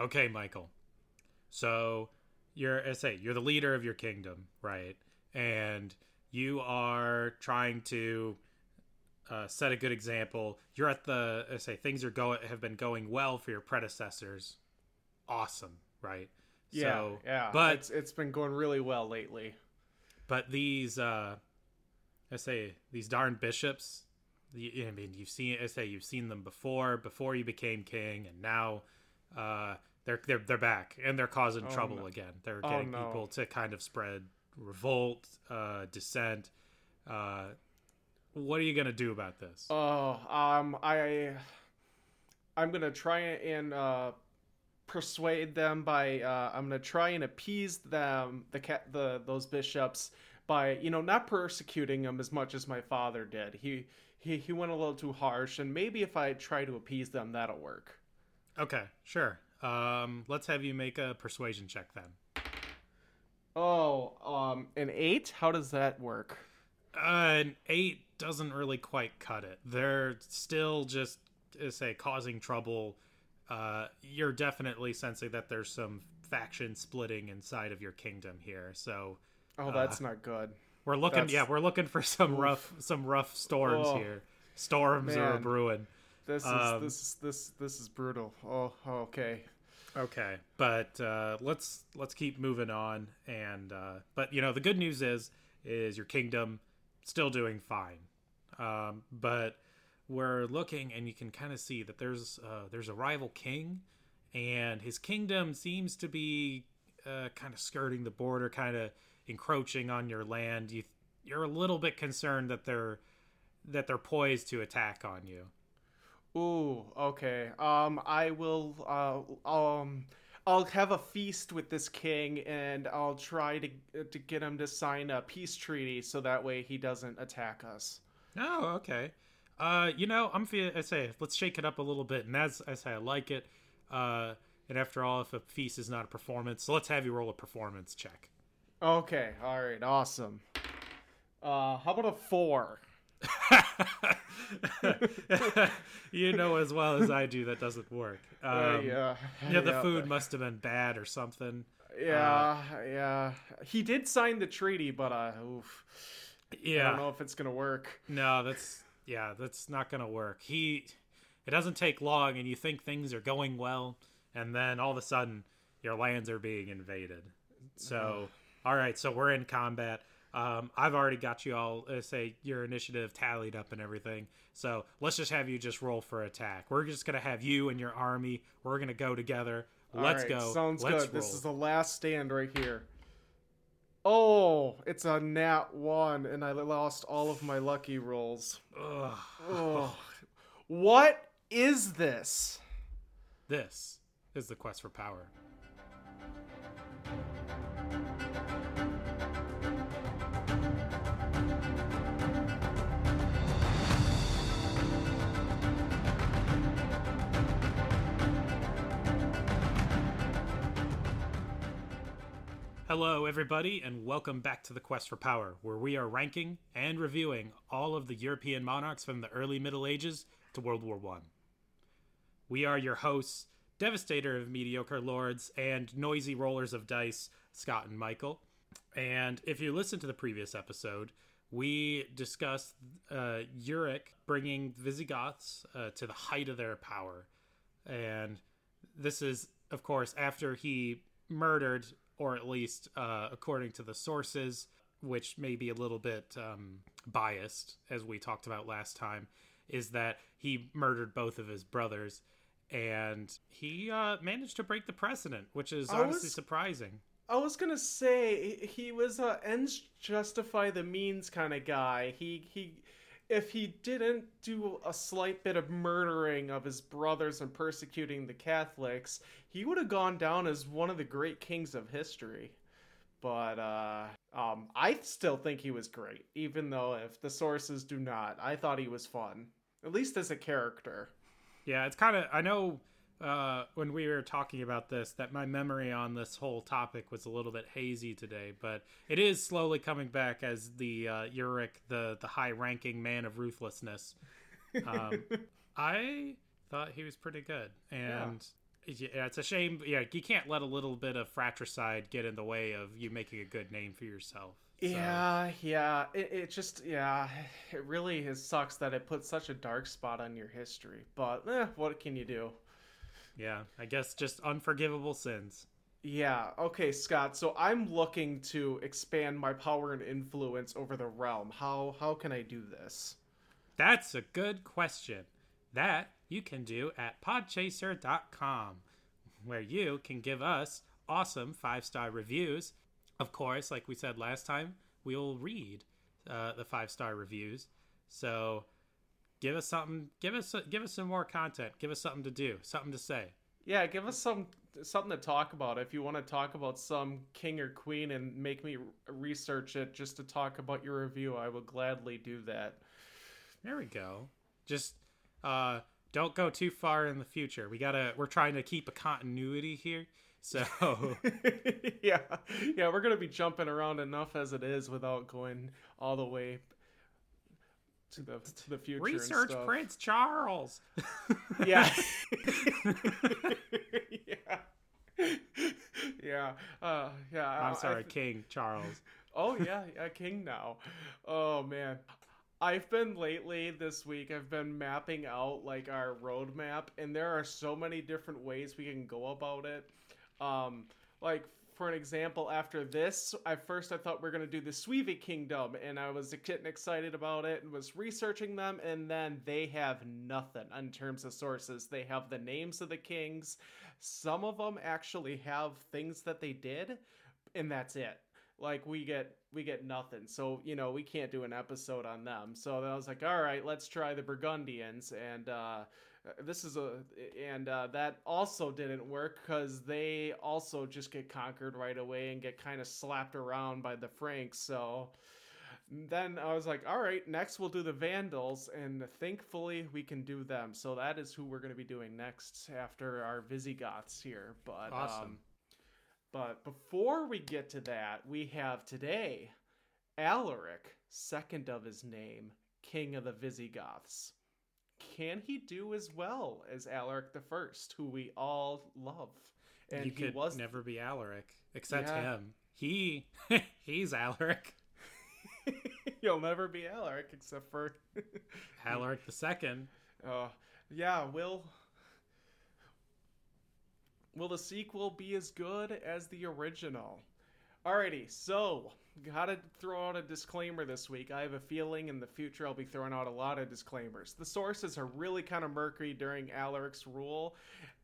okay, Michael. So you're, I say, you're the leader of your kingdom, right? And you are trying to uh, set a good example. You're at the, I say, things are going have been going well for your predecessors. Awesome, right? Yeah, so, yeah. But it's it's been going really well lately. but these, uh, I say, these darn bishops. The, I mean, you've seen, I say, you've seen them before, before you became king, and now uh, they're they're they're back and they're causing trouble no. again. They're Oh, getting no. people to kind of spread revolt, uh, dissent. Uh, what are you gonna do about this? Oh, um, I, I'm gonna try and uh, persuade them by. Uh, I'm gonna try and appease them, the cat, the those bishops, by you know not persecuting them as much as my father did. He he he went a little too harsh, and maybe if I try to appease them, that'll work. Okay, sure. Um, let's have you make a persuasion check then. Oh, um, an eight? How does that work? Uh, an eight doesn't really quite cut it. They're still just, uh, say, causing trouble. Uh, you're definitely sensing that there's some faction splitting inside of your kingdom here. So Oh, that's not good. we're looking, That's- yeah, we're looking for some rough, some rough storms Oh, here. Storms are man. brewing. This is Um, this this this is brutal. Oh, okay. Okay, but uh, let's let's keep moving on. And uh, but you know the good news is is your kingdom still doing fine. Um, but we're looking, and you can kind of see that there's uh, there's a rival king, and his kingdom seems to be uh, kind of skirting the border, kind of encroaching on your land. You you're a little bit concerned that they're that they're poised to attack on you. Ooh, okay. Um, I will. Uh, um, I'll have a feast with this king, and I'll try to to get him to sign a peace treaty, so that way he doesn't attack us. Oh, okay. Uh, you know, I'm feel I say let's shake it up a little bit, and as I say, I like it. Uh, and after all, if a feast is not a performance, so let's have you roll a performance check. Okay. All right. Awesome. Uh, how about a four? you know as well as I do that doesn't work. Um, Uh, yeah. yeah, the food must have been bad or something. Yeah, yeah. He did sign the treaty, but uh, oof. I don't know if it's gonna work. no, that's yeah, that's not gonna work. He, it doesn't take long, and you think things are going well, and then all of a sudden your lands are being invaded. So, all right, so we're in combat. Um, I've already got you all uh, say your initiative tallied up and everything. So let's just have you just roll for attack. We're just gonna have you and your army. We're gonna go together. Let's right, go. Sounds let's good. This is the last stand right here. Oh, it's a nat one, and I lost all of my lucky rolls. Ugh. Oh, what is this? This is the quest for power. Hello, everybody, and welcome back to the Quest for Power, where we are ranking and reviewing all of the European monarchs from the early Middle Ages to World War One. We are your hosts, Devastator of Mediocre Lords and Noisy Rollers of Dice, Scott and Michael. And if you listened to the previous episode, we discussed uh, Euric bringing the Visigoths uh, to the height of their power. And this is, of course, after he murdered, or at least uh, according to the sources, which may be a little bit um, biased, as we talked about last time, is that he murdered both of his brothers. And he uh, managed to break the precedent, which is I honestly was- surprising. I was gonna say he- he was a ends justify the means kind of guy. He he, if he didn't do a slight bit of murdering of his brothers and persecuting the Catholics, he would have gone down as one of the great kings of history. But uh, um, I still think he was great, even though if the sources do not, I thought he was fun, at least as a character. Yeah, it's kind of. I know uh, when we were talking about this that my memory on this whole topic was a little bit hazy today, but it is slowly coming back as the uh, Euric, the the high ranking man of ruthlessness. Um, I thought he was pretty good, and yeah, it's a shame. Yeah, you can't let a little bit of fratricide get in the way of you making a good name for yourself. So, Yeah, yeah. It, it just, yeah, it really is, sucks that it puts such a dark spot on your history. But eh, what can you do? Yeah. I guess just unforgivable sins. Yeah, okay, Scott. So I'm looking to expand my power and influence over the realm. How how can I do this? That's a good question. That you can do at podchaser.com, where you can give us awesome five star reviews. Of course, like we said last time, we'll read uh, the five star reviews. So give us something. Give us give us some more content. Give us something to do. Something to say. Yeah, give us some something to talk about. If you want to talk about some king or queen and make me research it just to talk about your review, I will gladly do that. There we go. Just uh, don't go too far in the future. We gotta. We're trying to keep a continuity here. So yeah, yeah, we're gonna be jumping around enough as it is without going all the way to the to the future. research. Prince Charles. Yeah. yeah. Yeah. Uh, yeah. I'm sorry, I- King Charles. Oh yeah, yeah, King now. Oh man. I've been lately this week I've been mapping out like our roadmap and there are so many different ways we can go about it. Um like for an example, after this, I first I thought we are gonna do the Suevi Kingdom, and I was getting excited about it and was researching them, and then they have nothing in terms of sources. They have the names of the kings. Some of them actually have things that they did, and that's it like we get we get nothing so you know we can't do an episode on them so i was like all right let's try the burgundians and uh this is a and uh, that also didn't work because they also just get conquered right away and get kind of slapped around by the franks so then i was like all right next we'll do the vandals and thankfully we can do them so that is who we're going to be doing next after our visigoths here but Awesome. um but before we get to that, we have today Alaric, second of his name, king of the Visigoths. Can he do as well as Alaric the First, who we all love? And you he could was never be Alaric, except Yeah. him. He he's Alaric. You'll never be Alaric except for Alaric the second. Uh, yeah, will will the sequel be as good as the original? Alrighty, so gotta throw out a disclaimer this week. I have a feeling in the future I'll be throwing out a lot of disclaimers. The sources are really kind of murky during Alaric's rule.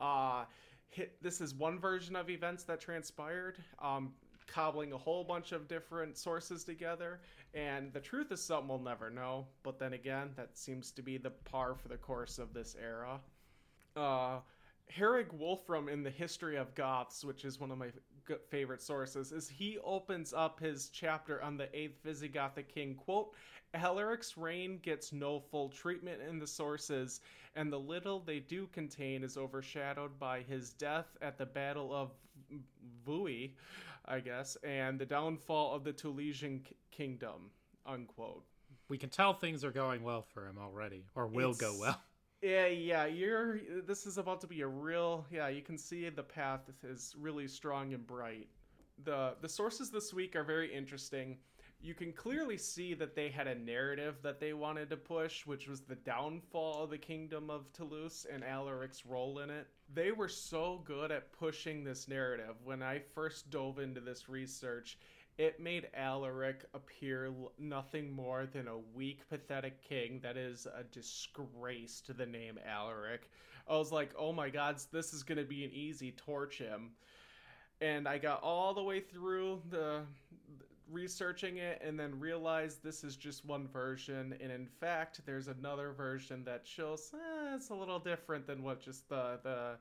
Uh, hit, this is one version of events that transpired. Um, cobbling a whole bunch of different sources together and the truth is something we'll never know but then again that seems to be the par for the course of this era uh Herwig Wolfram in the History of Goths, which is one of my favorite sources, is he opens up his chapter on the eighth Visigothic king. Quote, Alaric's reign gets no full treatment in the sources, and the little they do contain is overshadowed by his death at the Battle of Vouillé, I guess, and the downfall of the Tulesian k- kingdom. Unquote. We can tell things are going well for him already, or will go well. Yeah, yeah, you're. This is about to be a real. Yeah, you can see the path is really strong and bright. the The sources this week are very interesting. You can clearly see that they had a narrative that they wanted to push, which was the downfall of the kingdom of Toulouse and Alaric's role in it. They were so good at pushing this narrative. When I first dove into this research, it made Alaric appear nothing more than a weak, pathetic king that is a disgrace to the name Alaric. I was like, oh my god, this is going to be an easy torch him. And I got all the way through the researching it and then realized this is just one version and in fact there's another version that shows eh, it's a little different than what just the the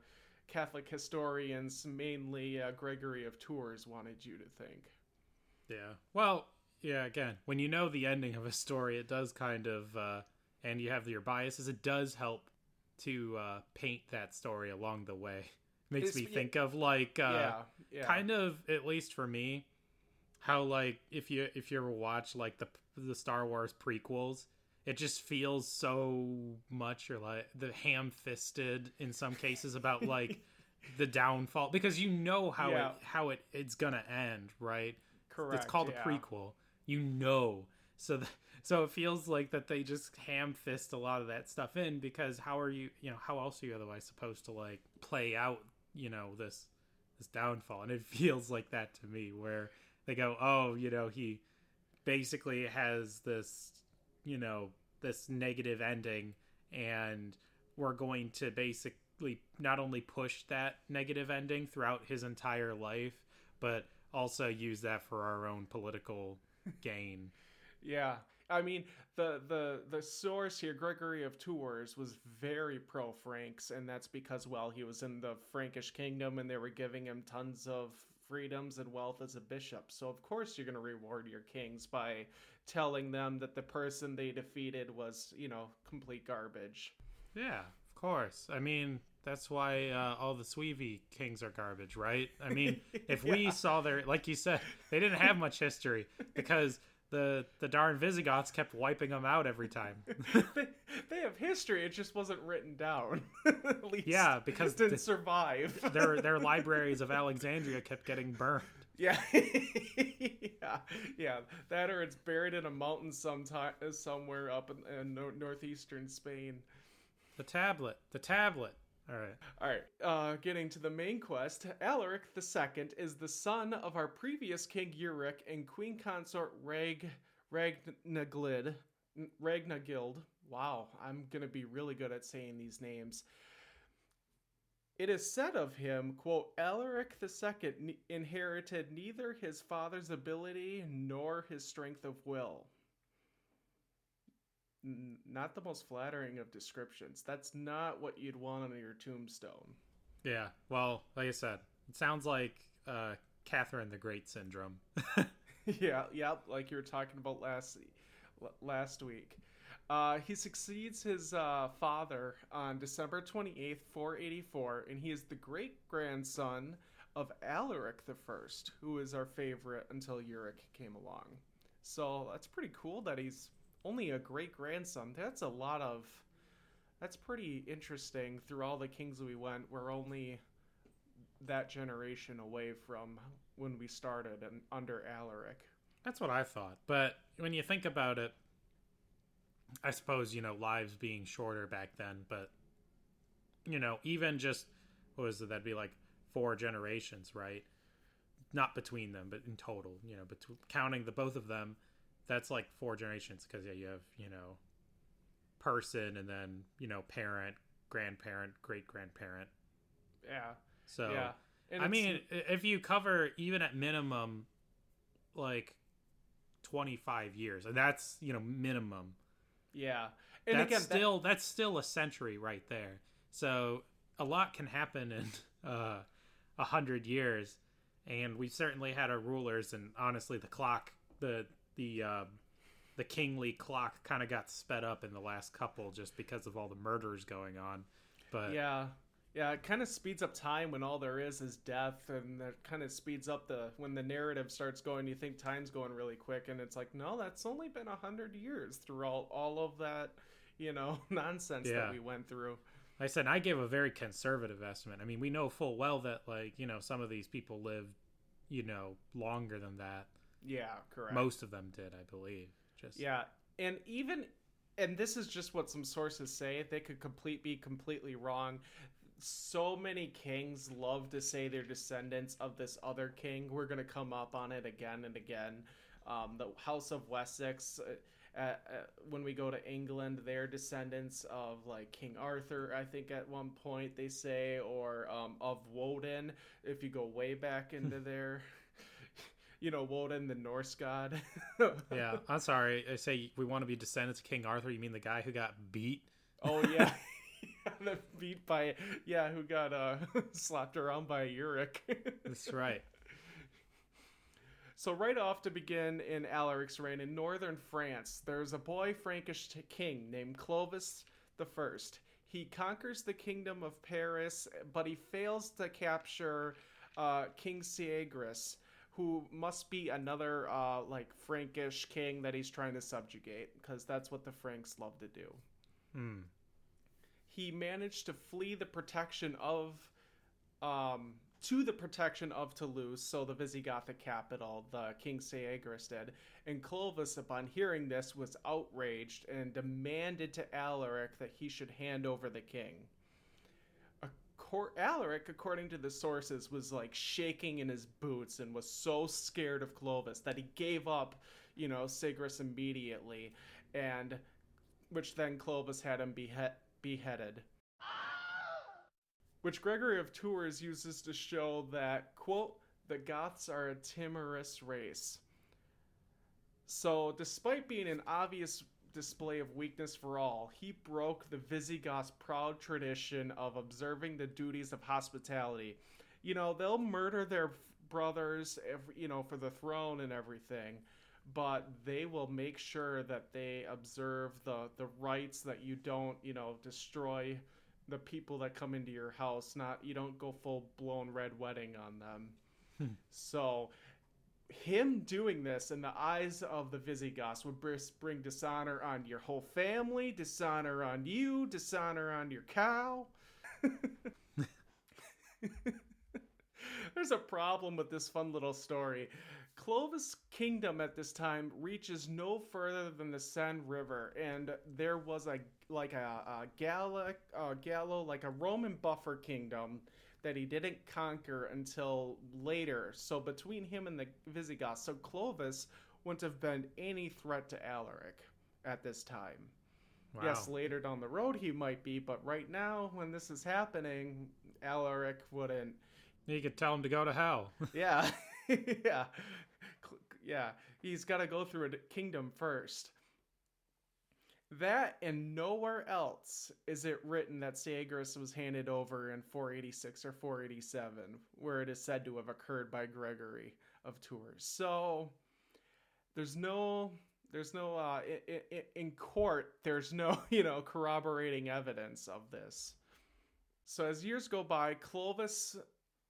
catholic historians mainly uh, gregory of tours wanted you to think Yeah. Well, yeah, again, when you know the ending of a story, it does kind of, uh, and you have your biases, it does help to uh, paint that story along the way. Makes It's- me yeah- think of like, uh, yeah yeah kind of, at least for me, how like if you if you ever watch like the the Star Wars prequels, it just feels so much or like the ham fisted in some cases about like the downfall because you know how Yeah. it how it it's gonna end, right? Correct. it's called yeah. a prequel. You know, so so it feels like that they just ham fist a lot of that stuff in because how are you you know how else are you otherwise supposed to like play out you know this this downfall and it feels like that to me where they go oh you know he basically has this you know this negative ending and we're going to basically not only push that negative ending throughout his entire life but also use that for our own political gain Yeah. I mean, the the the source here, Gregory of Tours, was very pro Franks, and that's because well, he was in the Frankish kingdom, and they were giving him tons of freedoms and wealth as a bishop. So of course you're going to reward your kings by telling them that the person they defeated was, you know, complete garbage. Yeah, of course. I mean, that's why uh, all the Suevi kings are garbage, right? I mean, if we saw their, like you said, they didn't have much history because the the darn Visigoths kept wiping them out every time. they, they have history. It just wasn't written down. At least, Yeah, because didn't the- survive. their their libraries of Alexandria kept getting burned. Yeah, yeah, yeah. That or it's buried in a mountain sometime somewhere up in, in northeastern Spain. The tablet, the tablet. All right. All right, uh, getting to the main quest. Alaric II is the son of our previous king Euric and queen consort Rag Ragnaglid. Ragnagild. Wow, I'm gonna be really good at saying these names. It is said of him, quote, Alaric II inherited neither his father's ability nor his strength of will. Not the most flattering of descriptions. That's not what you'd want on your tombstone. Yeah. Well, like I said, it sounds like uh, Catherine the Great syndrome. yeah, yeah, like you were talking about last last week. Uh, he succeeds his uh, father on December 28th, 484, and he is the great grandson of Alaric the First, who is our favorite until Euric came along. So that's pretty cool that he's only a great grandson. That's a lot of. That's pretty interesting. Through all the kings we went, we're only that generation away from when we started and under Alaric. That's what I thought. But when you think about it, I suppose, you know, lives being shorter back then, but, you know, even just, what was it? That'd be like four generations, right? Not between them, but in total, you know, between counting the both of them, that's like four generations because, yeah, you have, you know, person and then, you know, parent, grandparent, great grandparent. Yeah. So, yeah. And I mean, if you cover even at minimum, like 25 years, and that's, you know, minimum. yeah. And that's again, that- still that's still a century right there. So a lot can happen in uh, a hundred years, and we've certainly had our rulers, and honestly, the clock, the the um, the kingly clock, kind of got sped up in the last couple just because of all the murders going on. But yeah. Yeah, it kind of speeds up time when all there is is death, and that kind of speeds up the when the narrative starts going. You think time's going really quick, and it's like, no, that's only been a hundred years through all all of that, you know, nonsense Yeah. that we went through. Like I said, I gave a very conservative estimate. I mean, we know full well that like you know some of these people lived, you know, longer than that. Yeah, correct. Most of them did, I believe. Just Yeah, and even and this is just what some sources say. They could complete be completely wrong. So many kings love to say they're descendants of this other king. We're gonna come up on it again and again. Um, the House of Wessex. Uh, uh, uh, when we go to England, they're descendants of like King Arthur. I think at one point they say, or um, of Woden. If you go way back into there, you know Woden, the Norse god. yeah, I'm sorry. I say we want to be descendants of King Arthur. You mean the guy who got beat? Oh yeah. yeah, the beat by yeah, who got uh slapped around by Euric. That's right. so right off to begin in Alaric's reign in northern France, there's a boy Frankish king named Clovis the First. He conquers the kingdom of Paris, but he fails to capture uh, King Syagrius, who must be another uh, like Frankish king that he's trying to subjugate, because that's what the Franks love to do. Hmm. he managed to flee the protection of um, to the protection of Toulouse, so the Visigothic capital, the King Syagrius did. And Clovis, upon hearing this, was outraged and demanded to Alaric that he should hand over the king. Acor- Alaric, according to the sources, was like shaking in his boots and was so scared of Clovis that he gave up, you know, Syagrius immediately, and which then Clovis had him behe- beheaded which Gregory of Tours uses to show that, quote, the Goths are a timorous race. So, despite being an obvious display of weakness for all, he broke the Visigoths' proud tradition of observing the duties of hospitality. You know, they'll murder their brothers, you know, for the throne and everything, but they will make sure that they observe the the rights that you don't, you know, destroy the people that come into your house not you don't go full blown red wedding on them Hmm. so him doing this in the eyes of the visigoths would bring dishonor on your whole family dishonor on you dishonor on your cow. There's a problem with this fun little story. Clovis' kingdom at this time reaches no further than the Seine River, and there was a like a, a uh, Gallo, like a Roman buffer kingdom that he didn't conquer until later. So between him and the Visigoths, so Clovis wouldn't have been any threat to Alaric at this time. Wow. Yes, later down the road he might be, but right now, when this is happening, Alaric wouldn't. You could tell him to go to hell. Yeah, yeah, yeah. He's got to go through a kingdom first. That and nowhere else is it written that Syagrius was handed over in 486 or 487, where it is said to have occurred by Gregory of Tours. So there's no, there's no, uh, in court, there's no, you know, corroborating evidence of this. So as years go by, Clovis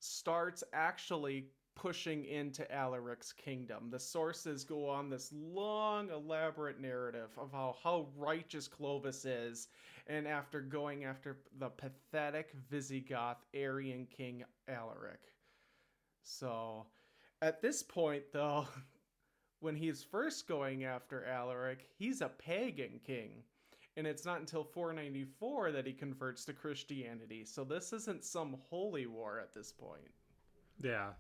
starts actually pushing into Alaric's kingdom. The sources go on this long, elaborate narrative of how, how righteous Clovis is, and after going after the pathetic Visigoth Arian king Alaric. So, at this point, though, when he's first going after Alaric, he's a pagan king. And it's not until 494 that he converts to Christianity. So, this isn't some holy war at this point. yeah.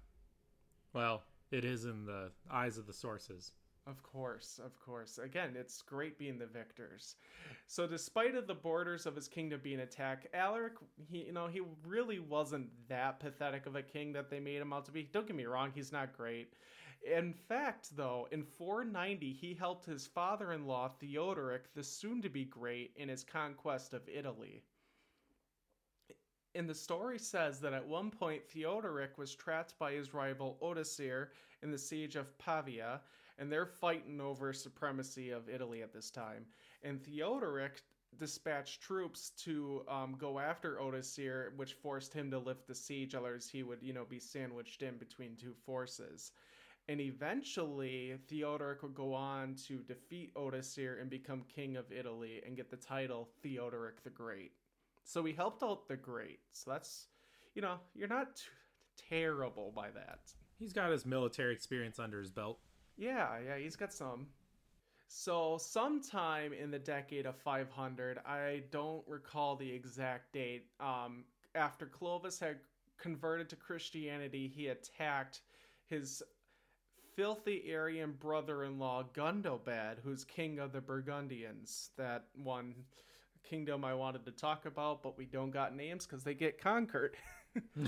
Well, it is in the eyes of the sources. Of course, of course. Again, it's great being the victors. So, despite of the borders of his kingdom being attacked, Alaric, he, you know, he really wasn't that pathetic of a king that they made him out to be. Don't get me wrong, he's not great. In fact, though, in 490, he helped his father-in-law Theodoric, the soon-to-be great, in his conquest of Italy. And the story says that at one point Theodoric was trapped by his rival Odoacer in the siege of Pavia, and they're fighting over supremacy of Italy at this time. And Theodoric dispatched troops to um, go after Odoacer, which forced him to lift the siege, otherwise he would, you know, be sandwiched in between two forces. And eventually, Theodoric would go on to defeat Odoacer and become king of Italy and get the title Theodoric the Great. So he helped out the Great. So that's, you know, you're not t- terrible by that. He's got his military experience under his belt. Yeah, yeah, he's got some. So, sometime in the decade of 500, I don't recall the exact date, um, after Clovis had converted to Christianity, he attacked his filthy Arian brother in law, Gundobad, who's king of the Burgundians. That one kingdom I wanted to talk about, but we don't got names because they get conquered.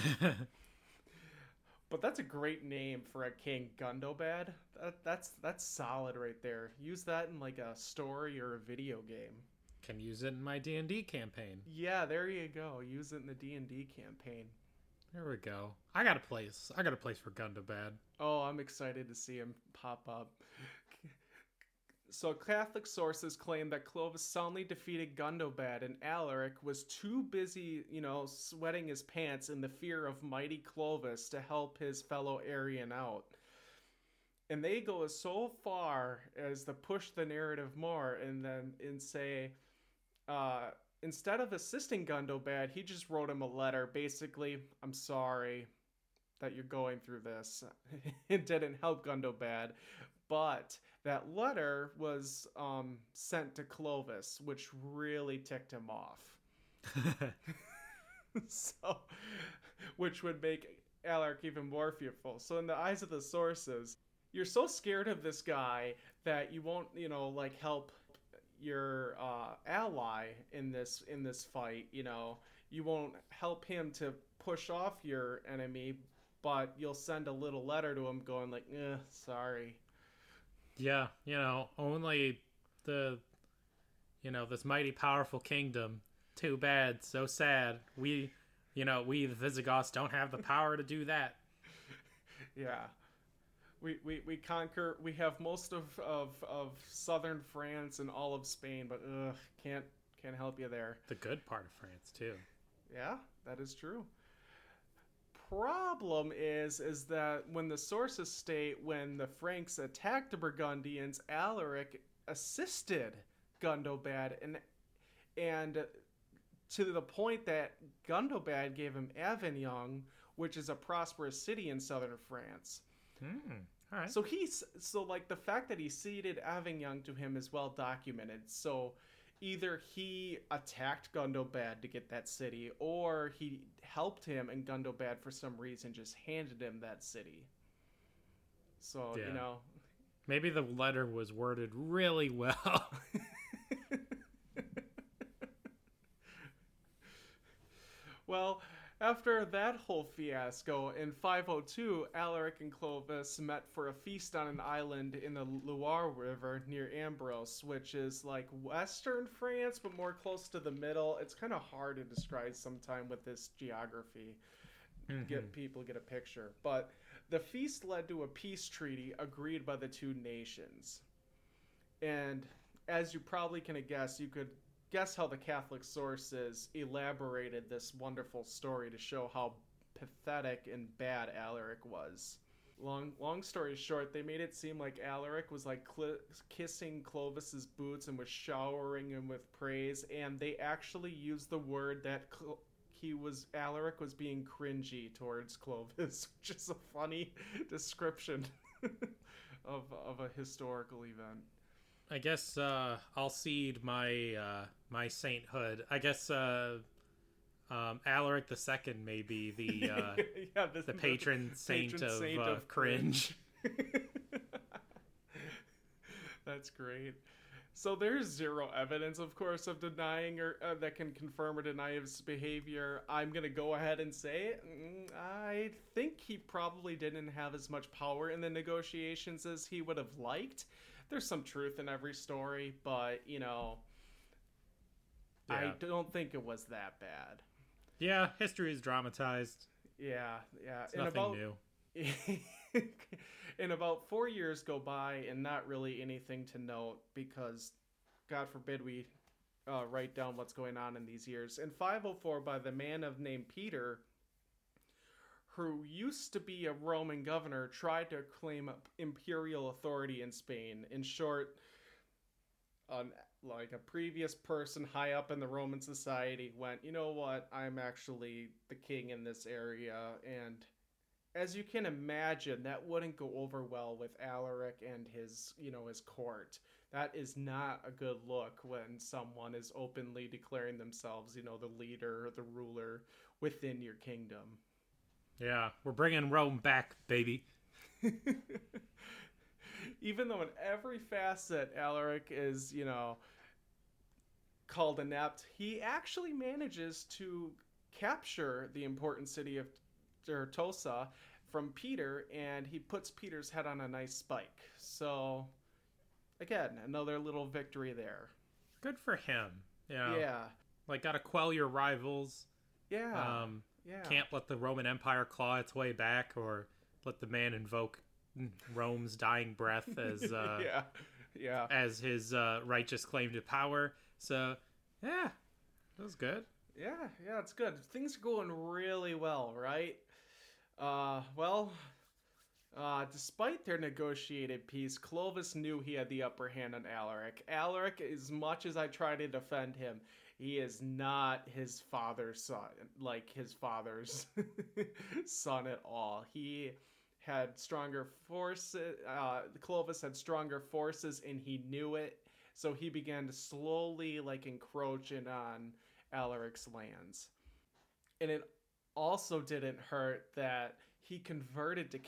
But that's a great name for a king, Gundobad. That, that's that's solid right there. Use that in like a story or a video game. Can use it in my D and D campaign. Yeah, there you go. Use it in the D and D campaign. There we go. I got a place. I got a place for Gundobad. Oh, I'm excited to see him pop up. So Catholic sources claim that Clovis soundly defeated Gundobad and Alaric was too busy, you know, sweating his pants in the fear of mighty Clovis to help his fellow Arian out. And they go so far as to push the narrative more and then and say uh instead of assisting Gundobad, he just wrote him a letter basically, I'm sorry that you're going through this. it didn't help Gundobad, but that letter was um, sent to Clovis, which really ticked him off. so, which would make Alaric even more fearful. So, in the eyes of the sources, you're so scared of this guy that you won't, you know, like help your uh, ally in this in this fight. You know, you won't help him to push off your enemy, but you'll send a little letter to him going like, eh, "Sorry." Yeah, you know, only the, you know, this mighty powerful kingdom. Too bad, so sad. We, you know, we the Visigoths don't have the power to do that. Yeah. We, we, we conquer we have most of, of, of southern France and all of Spain, but ugh, can't can't help you there. The good part of France too. Yeah, that is true. Problem is is that when the sources state when the Franks attacked the Burgundians, Alaric assisted Gundobad and and to the point that Gundobad gave him Avignon, which is a prosperous city in southern France. Hmm. All right. So he's so like the fact that he ceded Avignon to him is well documented. So either he attacked Gundobad to get that city, or he helped him, and Gundobad for some reason just handed him that city. So Yeah. you know, Maybe the letter was worded really well. Well, after that whole fiasco, in 502, Alaric and Clovis met for a feast on an island in the Loire River near Ambros, which is like western France, but more close to the middle. It's kind of hard to describe sometime with this geography. Get mm-hmm. people get a picture. But the feast led to a peace treaty agreed by the two nations. And as you probably can guess, you could guess how the Catholic sources elaborated this wonderful story to show how pathetic and bad Alaric was. Long, long story short, they made it seem like Alaric was like cl- kissing Clovis's boots and was showering him with praise, and they actually used the word that Cl- he was Alaric was being cringy towards Clovis, which is a funny description of of a historical event. I guess uh, I'll cede my uh, my sainthood. I guess uh, um, Alaric the Second may be the uh, yeah, the, the patron saint, patron of, saint uh, of cringe. That's great. So there's zero evidence, of course, of denying or uh, that can confirm or deny his behavior. I'm gonna go ahead and say mm, I think he probably didn't have as much power in the negotiations as he would have liked. There's some truth in every story, but you know, I don't think it was that bad. Yeah, history is dramatized. Yeah, yeah. It's And nothing about- new. and about four years go by and not really anything to note because god forbid we uh, write down what's going on in these years in 504 by the man of name peter who used to be a roman governor tried to claim imperial authority in spain in short an like a previous person high up in the roman society went you know what i'm actually the king in this area and as you can imagine, that wouldn't go over well with Alaric and his, you know, his court. That is not a good look when someone is openly declaring themselves, you know, the leader the ruler within your kingdom. Yeah, we're bringing Rome back, baby. Even though in every facet Alaric is, you know, called inept, he actually manages to capture the important city of Tortosa from Peter, and he puts Peter's head on a nice spike. So, again, another little victory there. Good for him. Yeah. Yeah, Like, gotta quell your rivals. yeah, Um, yeah. can't let the Roman Empire claw its way back or let the man invoke Rome's dying breath as uh, yeah, yeah. as his uh, righteous claim to power. So, yeah, that was good. Yeah, yeah, it's good. Things are going really well, right? Uh, well, uh, despite their negotiated peace, Clovis knew he had the upper hand on Alaric. Alaric, as much as I try to defend him, He is not his father's son, like his father's son at all. He had stronger forces. Uh, Clovis had stronger forces, and he knew it. So he began to slowly like encroach in on Alaric's lands. And it also didn't hurt that he converted to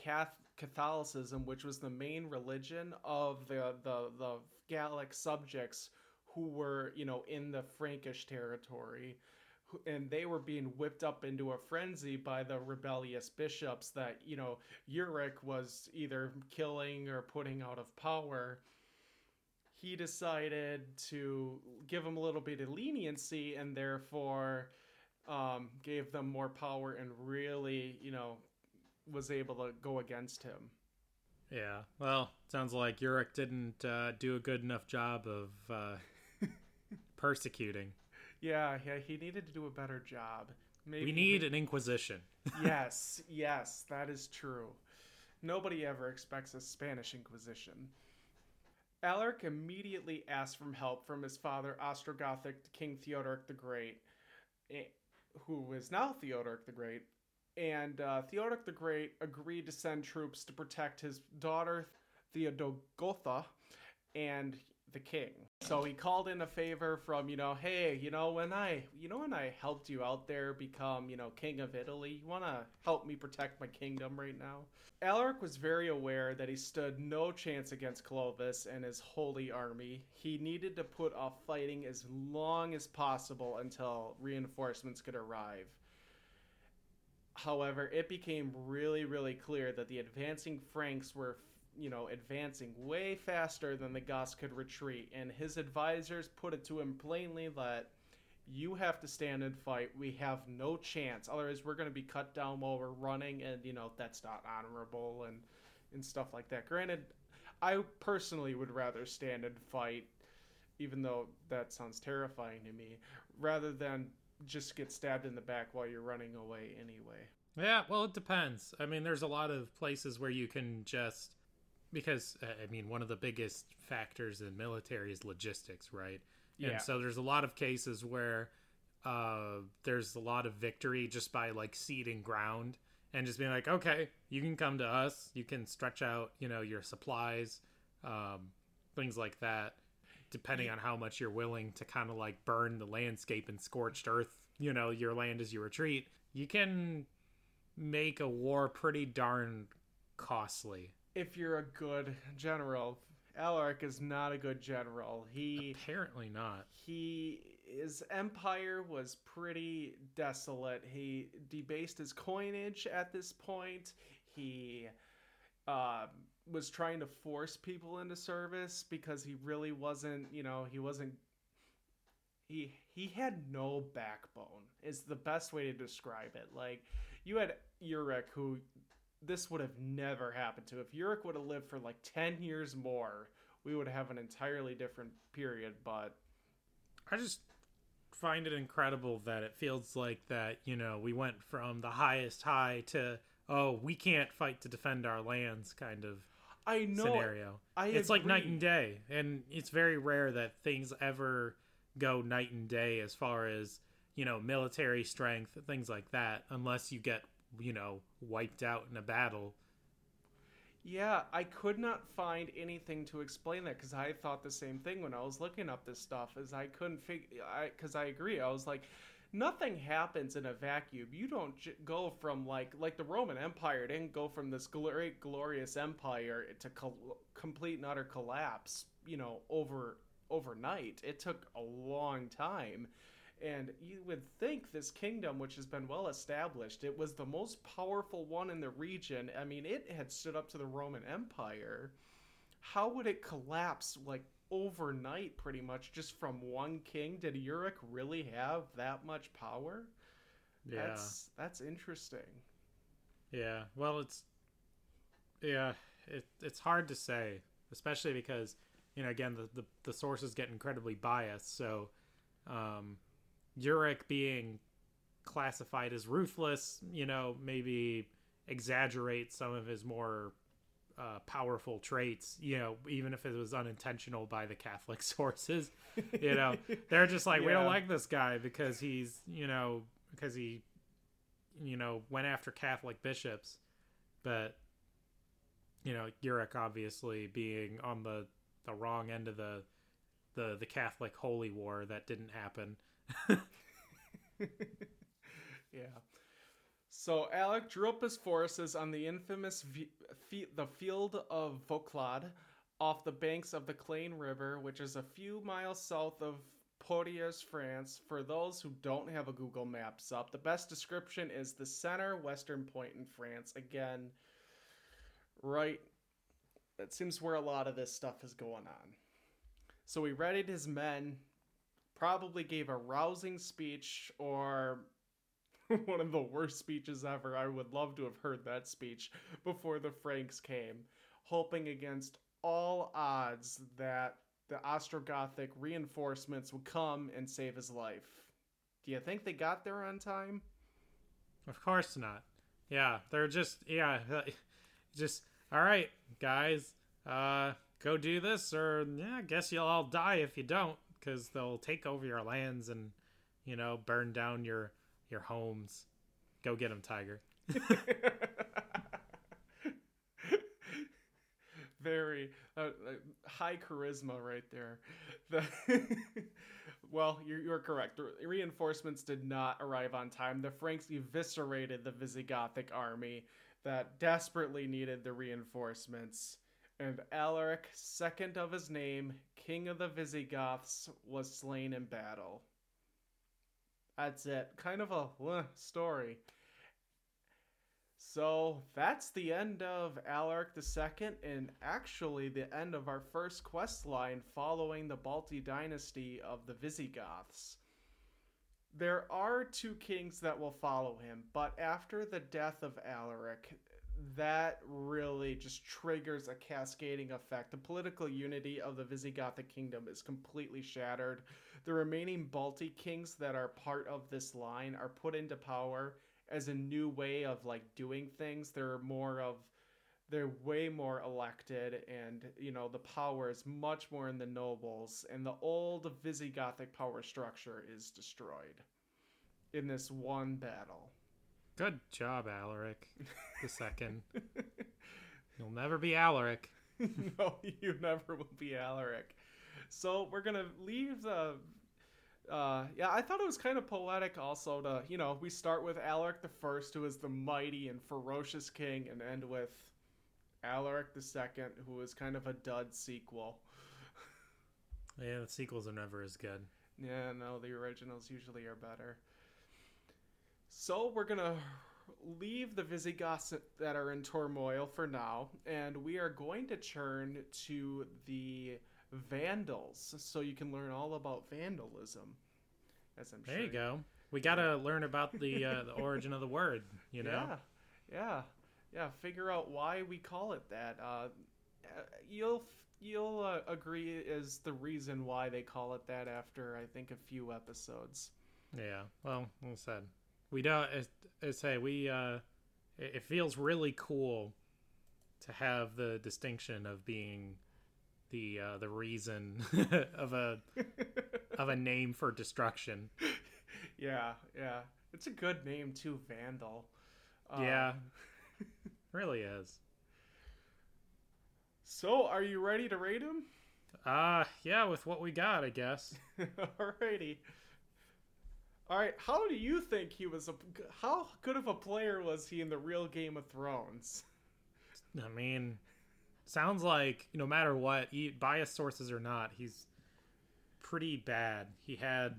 Catholicism, which was the main religion of the the the Gallic subjects who were, you know, in the Frankish territory and they were being whipped up into a frenzy by the rebellious bishops that you know Euric was either killing or putting out of power. He decided to give them a little bit of leniency and therefore um, gave them more power and really you know was able to go against him. Yeah. Well sounds like Euric didn't uh, do a good enough job of uh, persecuting yeah, yeah, he needed to do a better job. Maybe, we need an inquisition. yes, yes, that is true. Nobody ever expects a Spanish Inquisition. Alaric immediately asked for help from his father, Ostrogothic King Theodoric the Great, eh, who is now Theodoric the Great. And uh, Theodoric the Great agreed to send troops to protect his daughter, Theodogotha, and the king. So he called in a favor from, you know, hey, you know, when I, you know, when I helped you out there become, you know, king of Italy, you want to help me protect my kingdom right now? Alaric was very aware that he stood no chance against Clovis and his holy army. He needed to put off fighting as long as possible until reinforcements could arrive. However, it became really, really clear that the advancing Franks were you know, advancing way faster than the Goths could retreat. And his advisors put it to him plainly that you have to stand and fight. We have no chance. Otherwise, we're going to be cut down while we're running, and you know that's not honorable and and stuff like that. Granted, I personally would rather stand and fight, even though that sounds terrifying to me, rather than just get stabbed in the back while you're running away anyway. Yeah, well, it depends. I mean, there's a lot of places where you can just because uh, I mean one of the biggest factors in military is logistics, right? Yeah. And so there's a lot of cases where uh, there's a lot of victory just by like ceding ground and just being like, okay, you can come to us, you can stretch out, you know, your supplies, um, things like that, depending on how much you're willing to kind of like burn the landscape and scorched earth, you know, your land as you retreat. You can make a war pretty darn costly if you're a good general. Alaric is not a good general. He apparently not. He his empire was pretty desolate. He debased his coinage at this point. He uh, was trying to force people into service because he really wasn't. You know, he wasn't. He he had no backbone. Is the best way to describe it. Like you had Euric, who this would have never happened to. If Euric would have lived for like 10 years more, we would have an entirely different period, but I just find it incredible that it feels like that, you know, we went from the highest high to oh, we can't fight to defend our lands kind of I know scenario. I it's agree. like night and day, and it's very rare that things ever go night and day as far as, you know, military strength, things like that, unless you get you know, wiped out in a battle. Yeah, I could not find anything to explain that because I thought the same thing when I was looking up this stuff. Is I couldn't figure, I because I, I agree. I was like, nothing happens in a vacuum. You don't j- go from like like the Roman Empire didn't go from this great glorious empire to complete and utter collapse. You know, over overnight. It took a long time. And you would think this kingdom, which has been well established, it was the most powerful one in the region. I mean, it had stood up to the Roman Empire. How would it collapse like overnight, pretty much, just from one king? Did Euric really have that much power? Yeah. That's, that's interesting. Yeah. Well, it's. Yeah, it, it's hard to say, especially because, you know, again, the, the, the sources get incredibly biased. So, um, Euric being classified as ruthless, you know, maybe exaggerate some of his more uh, powerful traits. You know, even if it was unintentional by the Catholic sources, you know, they're just like we don't like this guy because he's you know because he you know went after Catholic bishops, but you know Euric obviously being on the the wrong end of the the the Catholic holy war that didn't happen. yeah. So Alec drew up his forces on the infamous v- fe- the field of Vauclade off the banks of the Clain River, which is a few miles south of Poitiers, France. For those who don't have a Google Maps up, the best description is the center western point in France. Again, right that seems where a lot of this stuff is going on. So he readied his men, probably gave a rousing speech or one of the worst speeches ever. I would love to have heard that speech before the Franks came, hoping against all odds that the Ostrogothic reinforcements would come and save his life. Do you think they got there on time? Of course not. Yeah, they're just yeah, just all right, guys. Uh, go do this, or yeah, I guess you'll all die if you don't, because they'll take over your lands and you know burn down your your homes. Go get them, Tiger. Very uh, uh, high charisma right there. The well, you're, you're correct. The reinforcements did not arrive on time. The Franks eviscerated the Visigothic army that desperately needed the reinforcements. And Alaric, second of his name, king of the Visigoths, was slain in battle. That's it. Kind of a uh, story. So that's the end of Alaric II, and actually the end of our first quest line following the Balti dynasty of the Visigoths. There are two kings that will follow him, but after the death of Alaric, that really just triggers a cascading effect. The political unity of the Visigothic kingdom is completely shattered. The remaining Balti kings that are part of this line are put into power as a new way of like doing things. They're more of they're way more elected and you know the power is much more in the nobles and the old Visigothic power structure is destroyed in this one battle. Good job, Alaric the second. You'll never be Alaric. no, you never will be Alaric. So we're gonna leave the. Uh, yeah, I thought it was kind of poetic also to you know we start with Alaric the First, who is the mighty and ferocious king, and end with Alaric the Second, who is kind of a dud sequel. Yeah, the sequels are never as good. Yeah, no, the originals usually are better. So we're gonna leave the Visigoths that are in turmoil for now, and we are going to turn to the Vandals, so you can learn all about vandalism. As I'm There sure you go. We gotta learn about the uh, the origin of the word. You know. Yeah, yeah, yeah. Figure out why we call it that. Uh, uh, you'll you'll uh, agree is the reason why they call it that after I think a few episodes. Yeah. Well, I said, we don't. As, as say we. Uh, it, feels really cool to have the distinction of being the uh, the reason of a of a name for destruction. yeah, yeah. It's a good name too, Vandal. Um, Yeah. really is. So, are you ready to rate him? Uh yeah, with what we got, I guess. Alrighty. All right. How do you think he was? A, how good of a player was he in the real Game of Thrones? I mean, sounds like no matter what, he, biased sources or not, he's pretty bad. He had,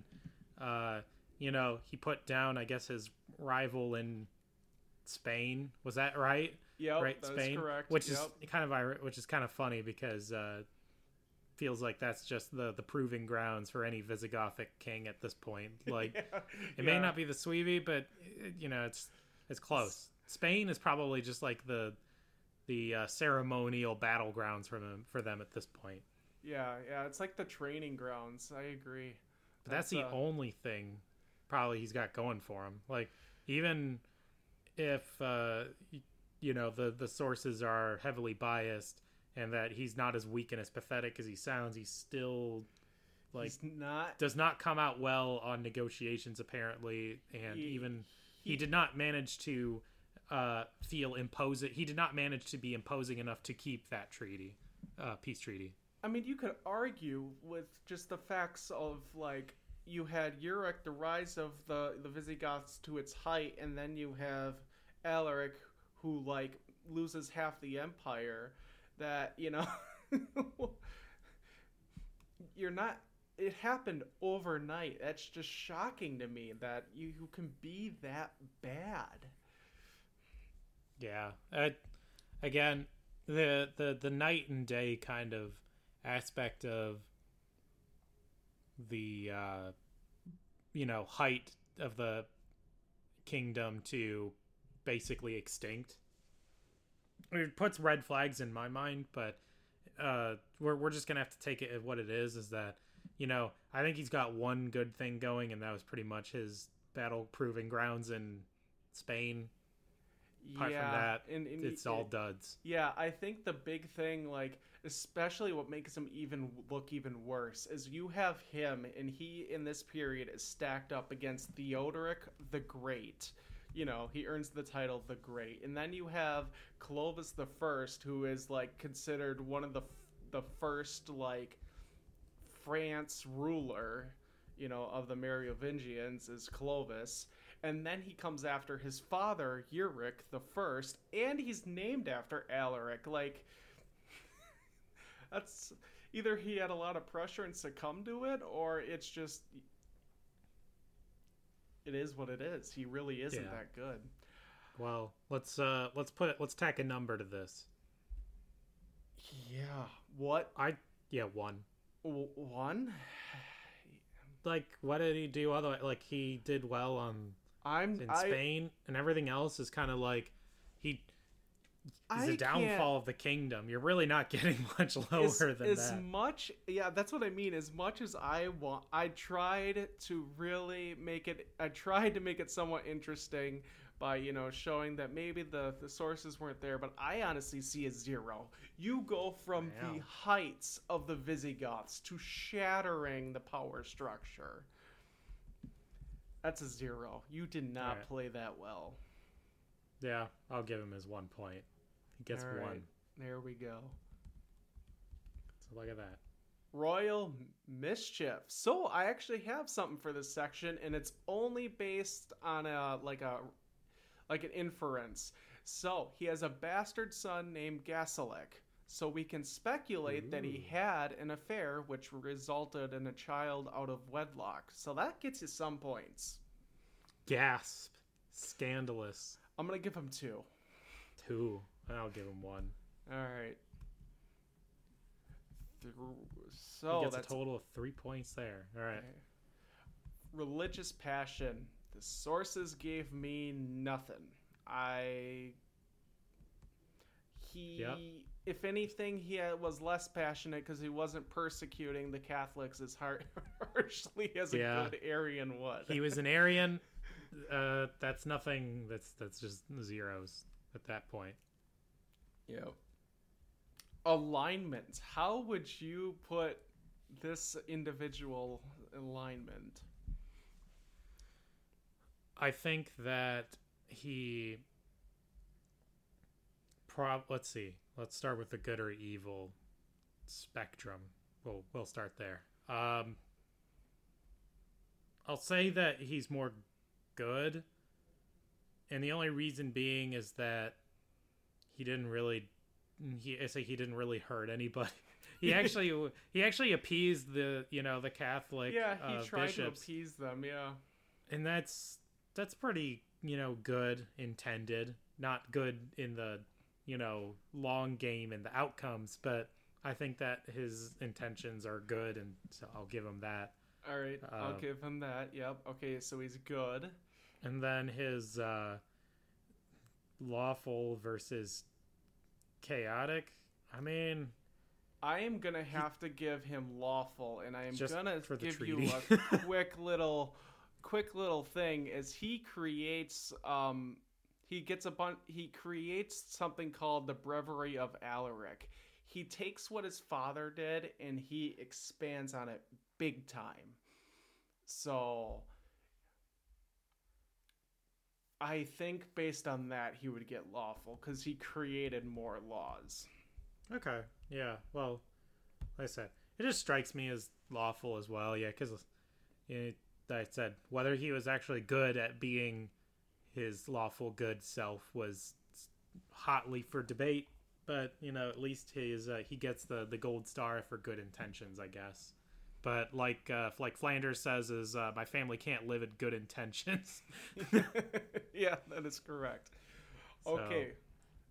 uh, you know, he put down, I guess, his rival in Spain. Was that right? Yeah, right, Spain, correct. which yep. is kind of which is kind of funny because uh, feels like that's just the the proving grounds for any Visigothic king at this point. Like Yeah, it may yeah. not be the Suevi, but it, you know it's it's close. Spain is probably just like the the uh, ceremonial battlegrounds for them for them at this point. Yeah, yeah. It's like the training grounds. I agree. But that's, the uh, only thing probably he's got going for him. Like even if uh, you know the the sources are heavily biased and that he's not as weak and as pathetic as he sounds. He's still like He's not. does not come out well on negotiations apparently and He- even he, he- did not manage to uh feel imposing he did not manage to be imposing enough to keep that treaty uh peace treaty I mean, you could argue with just the facts of like you had Euric, the rise of the the Visigoths to its height, and then you have Alaric, who like loses half the empire. That you know, you're not. It happened overnight. That's just shocking to me that you, you can be that bad. yeah uh, again the the the night and day kind of aspect of the uh you know height of the kingdom to basically extinct it puts red flags in my mind but uh we're, we're just gonna have to take it what it is is that you know i think he's got one good thing going and that was pretty much his battle proving grounds in spain apart yeah, from that and, and it's all duds Yeah, I think the big thing, like, especially what makes him even look even worse, is you have him, and he in this period is stacked up against Theodoric the Great. You know, he earns the title the Great, and then you have Clovis the First, who is like considered one of the the first like France ruler. You know, of the Merovingians is Clovis. And then he comes after his father, Euric the First, and he's named after Alaric. Like, that's either he had a lot of pressure and succumbed to it, or it's just it is what it is. He really isn't Yeah. that good. well let's uh let's put it let's tack a number to this Yeah. What i yeah one w- one? like what did he do other like he did well on I'm in I, spain and everything else is kind of like is a downfall of the kingdom. You're really not getting much lower as, than as that. much yeah that's what i mean. As much as i want i tried to really make it i tried to make it somewhat interesting by you know showing that maybe the the sources weren't there but i honestly see a zero. You go from the heights of the visigoths to shattering the power structure. That's a zero. You did not Alright. play that well. Yeah i'll give him his one point he gets one there we go so look at that Royal Mischief. So I actually have something for this section, and it's only based on a like a like an inference. So he has a bastard son named Gesalic. So we can speculate that he had an affair which resulted in a child out of wedlock. So that gets you some points. gasp scandalous I'm gonna give him two. two i'll give him one All right. So he gets a total of three points there all right religious passion. The sources gave me nothing. I he Yep. if anything he was less passionate because he wasn't persecuting the Catholics as har- harshly as a good Arian would. he was an Arian. Uh, that's nothing. That's that's just zeros at that point. Yep. Alignment. How would you put this individual alignment? I think that he. Prob. Let's see. Let's start with the good or evil spectrum. We'll we'll start there. Um. I'll say that he's more good, and the only reason being is that he didn't really. He I say he didn't really hurt anybody. He actually he actually appeased the you know the Catholic yeah, he uh, tried bishops to appease them. Yeah. and that's that's pretty you know good intended not good in the you know long game and the outcomes but i think that his intentions are good and so i'll give him that All right, I'll Uh, give him that. Yep. Okay, so he's good. and then his uh lawful versus chaotic i mean I am gonna have to give him lawful, and I am gonna give you a quick little, quick little thing. As he creates, um, he gets a bunch. He creates something called the Breviary of Alaric. He takes what his father did and he expands on it big time. So I think based on that he would get lawful because he created more laws. Okay. Yeah. Well, like I said, it just strikes me as lawful as well. Yeah, because you know, like I said whether he was actually good at being his lawful good self was hotly for debate. But you know, at least his uh, he gets the the gold star for good intentions, I guess. But like uh, like Flanders says, is uh, my family can't live in good intentions. yeah, that is correct. So, Okay.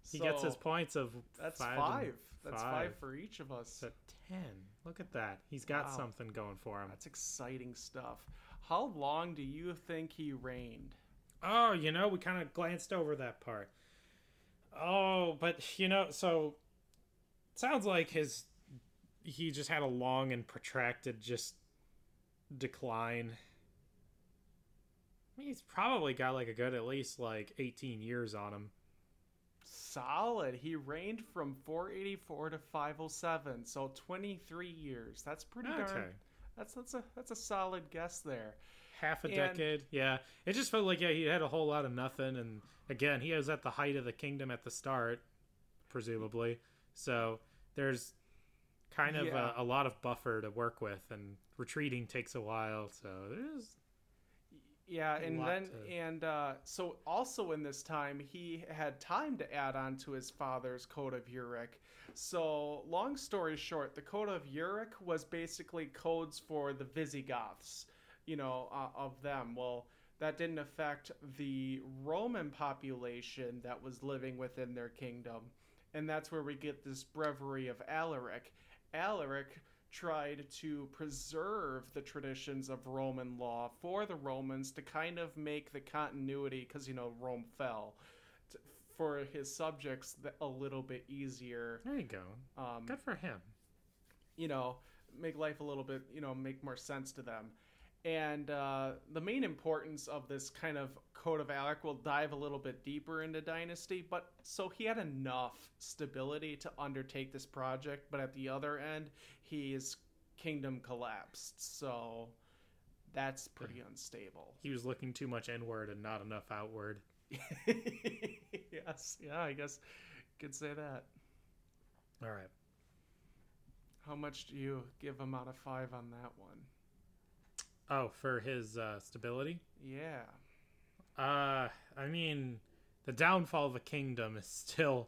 he gets his points of That's five. five. That's five. for each of us. So ten. Look at that. He's got Wow. something going for him. That's exciting stuff. How long do you think he reigned? Oh, you know, we kind of glanced over that part. Oh, but you know, so sounds like his he just had a long and protracted just decline. I mean, he's probably got like a good at least like 18 years on him. Solid. He reigned from 484 to 507, so 23 years. That's pretty Okay. darn. That's that's a that's a solid guess there. Half a And- decade. Yeah. It just felt like yeah, he had a whole lot of nothing and again, he was at the height of the kingdom at the start, presumably. So, there's kind of Yeah. a, a lot of buffer to work with and retreating takes a while, so there's Yeah, and then to- and uh, so also in this time he had time to add on to his father's Code of Euric. So long story short, the Code of Euric was basically codes for the Visigoths, you know, uh, of them. Well, that didn't affect the Roman population that was living within their kingdom, and that's where we get this Breviary of Alaric. Alaric tried to preserve the traditions of Roman law for the Romans to kind of make the continuity, because, you know, Rome fell, t- for his subjects a little bit easier. there you go. Um, Good for him. you know, make life a little bit, you know, make more sense to them. And uh, the main importance of this kind of code of Alec we'll dive a little bit deeper into Dynasty, but so he had enough stability to undertake this project, but at the other end, his kingdom collapsed. So that's pretty unstable. He was looking too much inward and not enough outward. yes, yeah, I guess you could say that. All right. How much do you give him out of five on that one? Oh, for his uh, stability? Yeah. Uh, I mean, the downfall of a kingdom is still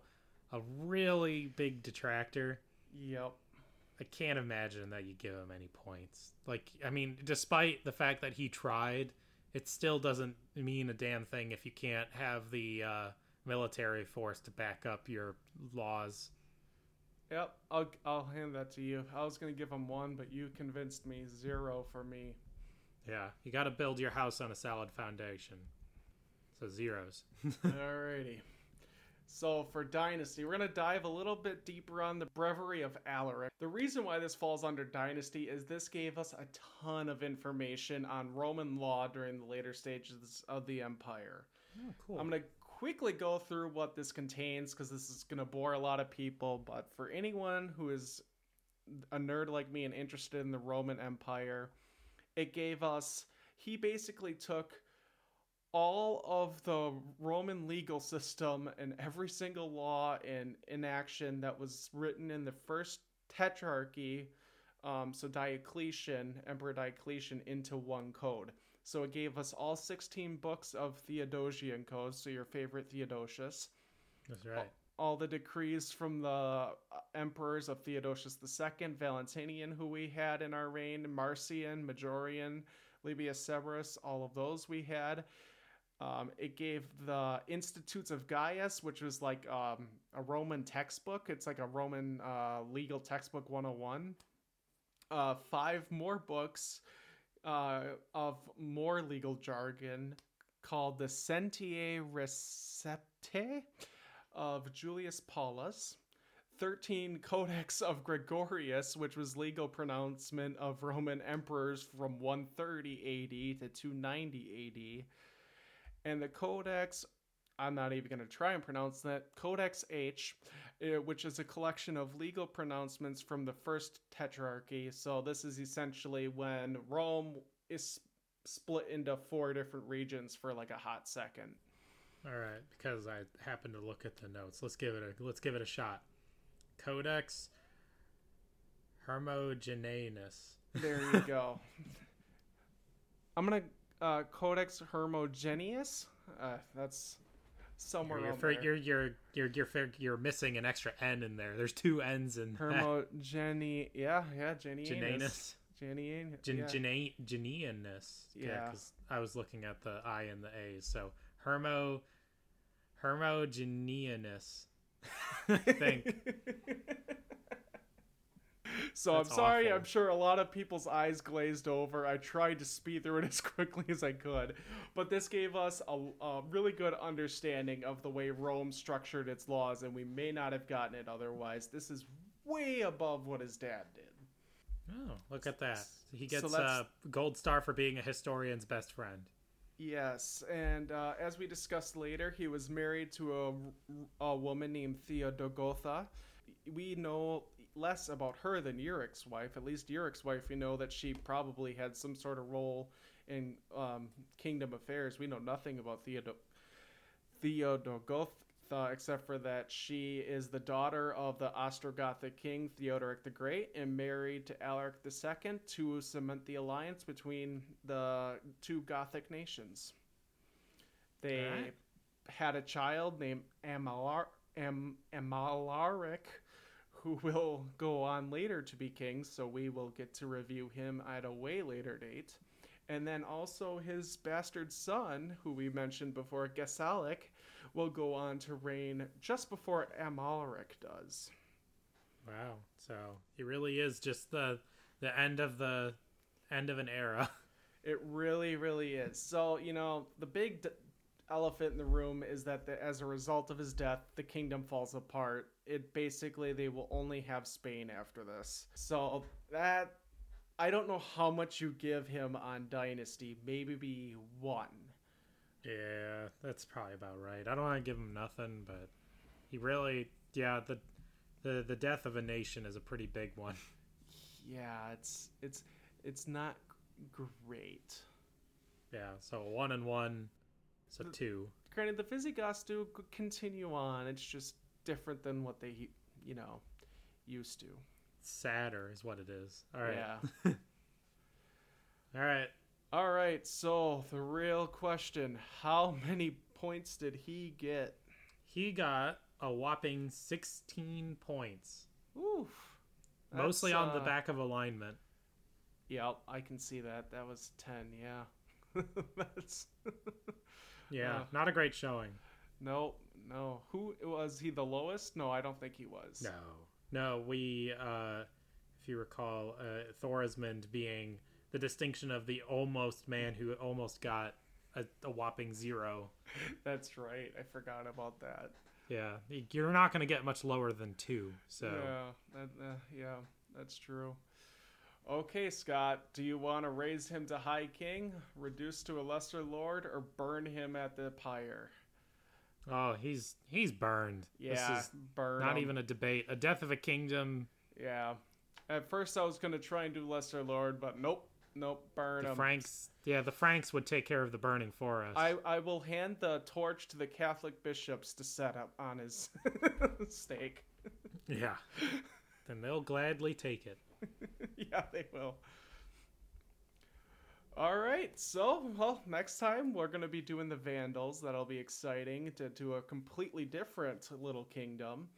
a really big detractor. Yep. I can't imagine that you give him any points. Like, I mean, despite the fact that he tried, it still doesn't mean a damn thing if you can't have the uh, military force to back up your laws. Yep, I'll I'll hand that to you. I was gonna give him one, but you convinced me. Zero for me. Yeah, you got to build your house on a solid foundation. So zeros. Alrighty. So for Dynasty, we're gonna dive a little bit deeper on the Breviary of Alaric. The reason why this falls under Dynasty is this gave us a ton of information on Roman law during the later stages of the Empire. Oh, cool. I'm gonna quickly go through what this contains because this is gonna bore a lot of people. But for anyone who is a nerd like me and interested in the Roman Empire, it gave us. He basically took all of the Roman legal system and every single law and inaction that was written in the first tetrarchy, um, so Diocletian, Emperor Diocletian, into one code. So it gave us all 16 books of Theodosian codes, so your favorite Theodosius, That's right. All the decrees from the uh, emperors of Theodosius II, Valentinian, who we had in our reign, Marcian, Majorian, Libius Severus, all of those we had. Um, it gave the Institutes of Gaius, which was like um, a Roman textbook. It's like a Roman uh, legal textbook 101. Uh, five more books uh, of more legal jargon called the Sententiae Receptae of Julius Paulus. 13 Codex of Gregorius, which was legal pronouncement of Roman emperors from 130 AD to 290 AD and the Codex I'm not even going to try and pronounce that. Codex H, uh, which is a collection of legal pronouncements from the first tetrarchy. So this is essentially when Rome is split into four different regions for like a hot second. All right, because I happened to look at the notes. Let's give it a let's give it a shot. Codex Hermogeneus. There you go. I'm gonna uh, Codex Hermogeneus. Uh, that's somewhere You're, around you're, you're you're you're you're you're missing an extra N in there. There's two N's in Hermogene. Yeah, yeah, Genianus. Genanus. Genian. Gen, yeah. Gena- Genianus. Yeah. because I was looking at the I and the A's. So Hermo Hermogenianus. I think. so That's I'm sorry. awful. I'm sure a lot of people's eyes glazed over. I tried to speed through it as quickly as I could, but this gave us a, a really good understanding of the way Rome structured its laws, and we may not have gotten it otherwise. This is way above what his dad did. Oh, look at that. He gets that's- a gold star for being a historian's best friend. Yes, and uh, as we discussed later, he was married to a, a woman named Theodogotha. We know less about her than Euric's wife. At least Euric's wife, we know that she probably had some sort of role in um, kingdom affairs. We know nothing about Theodo- Theodogotha except for that she is the daughter of the Ostrogothic king Theodoric the Great and married to Alaric II to cement the alliance between the two Gothic nations. They Alright. had a child named Amalar- Am- Amalaric, who will go on later to be king, so we will get to review him at a way later date. And then also his bastard son, who we mentioned before, Gesalic, will go on to reign just before Amalric does. Wow. So he really is just the the end of the end of an era. It really, really is. So, you know, the big d- elephant in the room is that the, as a result of his death, the kingdom falls apart. It basically, they will only have Spain after this. So, that. I don't know how much you give him on Dynasty. Maybe be one. Yeah, that's probably about right. I don't want to give him nothing, but he really yeah, the the the death of a nation is a pretty big one. Yeah, it's it's it's not great. Yeah, so a one and one, so The- two. Granted, the Visigoths do continue on. It's just different than what they, you know, used to. Sadder is what it is. All right. Yeah. All right. All right. So the real question: How many points did he get? He got a whopping 16 points, Oof. mostly on the uh, back of alignment. Yep, I can see that. That was ten. Yeah. That's Yeah, uh, not a great showing. no, no. Who was he? The lowest? No, I don't think he was. No, no. We, uh, if you recall, uh, Thorismond being the distinction of the almost man who almost got a, a whopping zero. That's right. I forgot about that. Yeah, you're not going to get much lower than two. So Yeah, that, uh, yeah, that's true. Okay, Scott, do you want to raise him to High King, reduce to a Lesser Lord, or burn him at the pyre? oh, he's he's burned. Yeah, this is burn. not him. even a debate. A death of a kingdom. Yeah. At first, I was gonna try and do Lesser Lord, but nope, nope, burn The. Franks, yeah, the Franks would take care of the burning for us. I, I will hand the torch to the Catholic bishops to set up on his stake. yeah, then they'll gladly take it. yeah, they will. All right, so well, next time we're gonna be doing the Vandals. That'll be exciting to do a completely different little kingdom.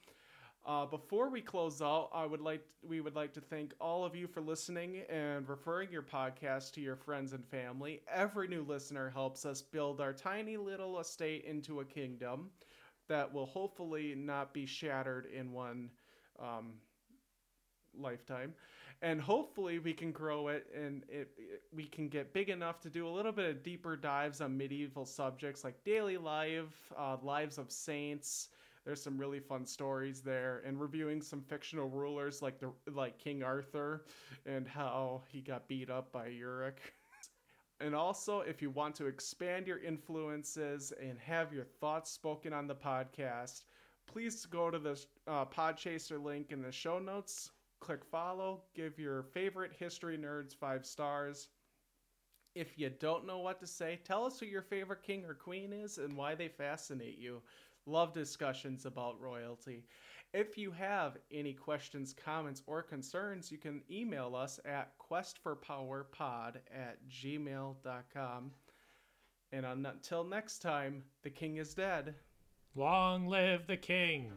Uh, before we close out, I would like we would like to thank all of you for listening and referring your podcast to your friends and family. Every new listener helps us build our tiny little estate into a kingdom that will hopefully not be shattered in one um, lifetime and hopefully we can grow it and it, it- we can get big enough to do a little bit of deeper dives on medieval subjects like daily life uh, lives of saints there's some really fun stories there and reviewing some fictional rulers like the like king arthur and how he got beat up by Euric. And also, if you want to expand your influences and have your thoughts spoken on the podcast, please go to the uh, Podchaser link in the show notes, click follow, give your favorite history nerds five stars. If you don't know what to say, tell us who your favorite king or queen is and why they fascinate you. Love discussions about royalty. If you have any questions, comments, or concerns, you can email us at questforpowerpod at gmail.com. And until next time, the king is dead. Long live the king!